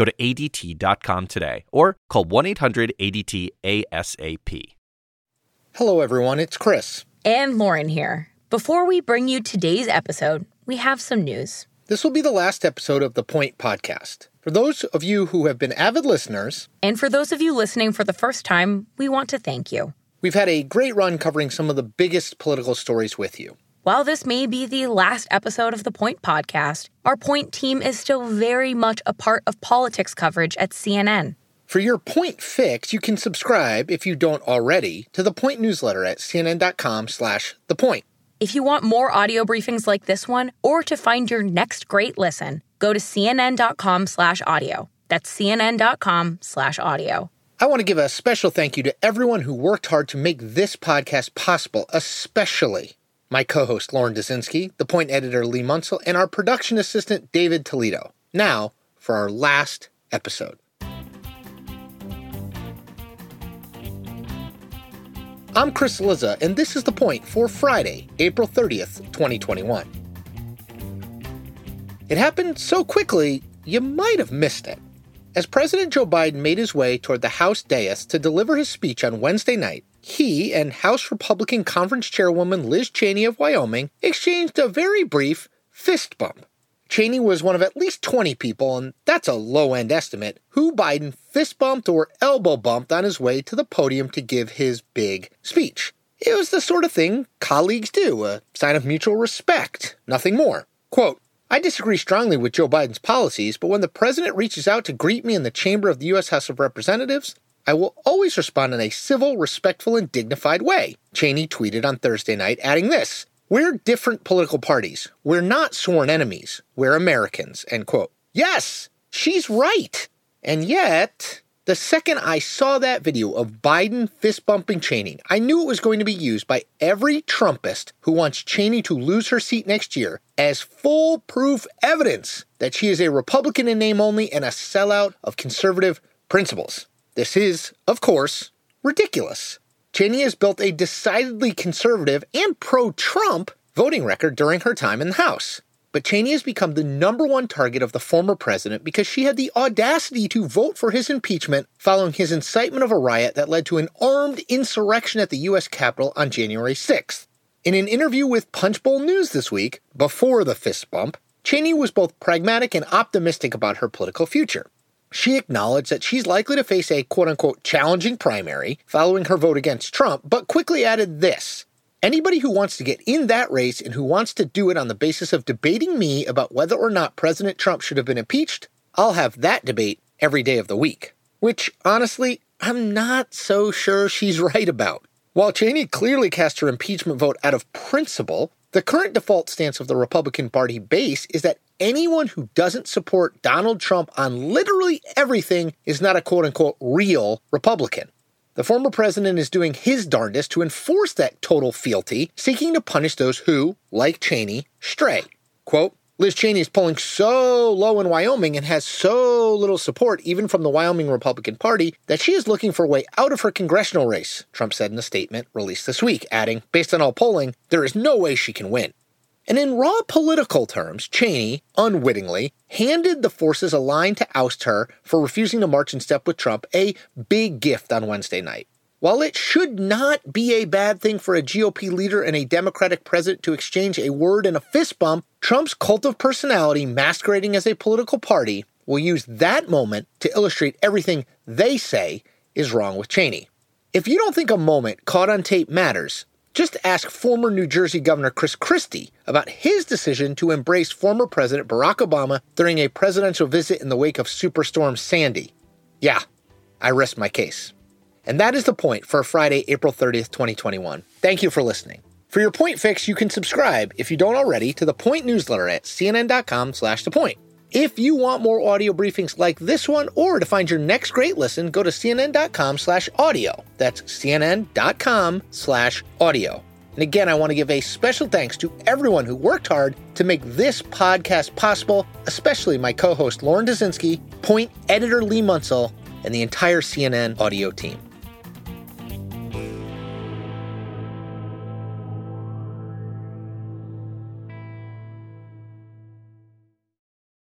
Go to ADT.com today or call 1 800 ADT ASAP. Hello, everyone. It's Chris. And Lauren here. Before we bring you today's episode, we have some news. This will be the last episode of the Point podcast. For those of you who have been avid listeners, and for those of you listening for the first time, we want to thank you. We've had a great run covering some of the biggest political stories with you. While this may be the last episode of the Point podcast, our Point team is still very much a part of politics coverage at CNN. For your Point fix, you can subscribe, if you don't already, to the Point newsletter at cnn.com slash the point. If you want more audio briefings like this one, or to find your next great listen, go to cnn.com slash audio. That's cnn.com slash audio. I want to give a special thank you to everyone who worked hard to make this podcast possible, especially my co host Lauren Dezenski, the point editor Lee Munsell, and our production assistant David Toledo. Now for our last episode. I'm Chris Cillizza, and this is The Point for Friday, April 30th, 2021. It happened so quickly, you might have missed it. As President Joe Biden made his way toward the House dais to deliver his speech on Wednesday night, he and House Republican Conference Chairwoman Liz Cheney of Wyoming exchanged a very brief fist bump. Cheney was one of at least 20 people, and that's a low end estimate, who Biden fist bumped or elbow bumped on his way to the podium to give his big speech. It was the sort of thing colleagues do, a sign of mutual respect, nothing more. Quote, I disagree strongly with Joe Biden's policies, but when the president reaches out to greet me in the chamber of the U.S. House of Representatives, I will always respond in a civil, respectful, and dignified way, Cheney tweeted on Thursday night, adding this we're different political parties. We're not sworn enemies. We're Americans. End quote. Yes, she's right. And yet, the second I saw that video of Biden fist bumping Cheney, I knew it was going to be used by every Trumpist who wants Cheney to lose her seat next year as foolproof evidence that she is a Republican in name only and a sellout of conservative principles. This is, of course, ridiculous. Cheney has built a decidedly conservative and pro Trump voting record during her time in the House. But Cheney has become the number one target of the former president because she had the audacity to vote for his impeachment following his incitement of a riot that led to an armed insurrection at the U.S. Capitol on January 6th. In an interview with Punchbowl News this week, before the fist bump, Cheney was both pragmatic and optimistic about her political future. She acknowledged that she's likely to face a quote unquote challenging primary following her vote against Trump, but quickly added this Anybody who wants to get in that race and who wants to do it on the basis of debating me about whether or not President Trump should have been impeached, I'll have that debate every day of the week. Which, honestly, I'm not so sure she's right about. While Cheney clearly cast her impeachment vote out of principle, the current default stance of the Republican Party base is that anyone who doesn't support Donald Trump on literally everything is not a quote unquote real Republican. The former president is doing his darndest to enforce that total fealty, seeking to punish those who, like Cheney, stray. Quote, Liz Cheney is polling so low in Wyoming and has so little support, even from the Wyoming Republican Party, that she is looking for a way out of her congressional race, Trump said in a statement released this week, adding, based on all polling, there is no way she can win. And in raw political terms, Cheney, unwittingly, handed the forces aligned to oust her for refusing to march in step with Trump a big gift on Wednesday night. While it should not be a bad thing for a GOP leader and a Democratic president to exchange a word and a fist bump, Trump's cult of personality masquerading as a political party will use that moment to illustrate everything they say is wrong with Cheney. If you don't think a moment caught on tape matters, just ask former New Jersey Governor Chris Christie about his decision to embrace former President Barack Obama during a presidential visit in the wake of Superstorm Sandy. Yeah, I rest my case. And that is the point for Friday, April 30th, 2021. Thank you for listening. For your point fix, you can subscribe, if you don't already, to the Point newsletter at cnn.com slash the point. If you want more audio briefings like this one or to find your next great listen, go to cnn.com slash audio. That's cnn.com slash audio. And again, I want to give a special thanks to everyone who worked hard to make this podcast possible, especially my co host Lauren Dezenski, point editor Lee Munsell, and the entire CNN audio team.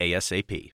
ASAP.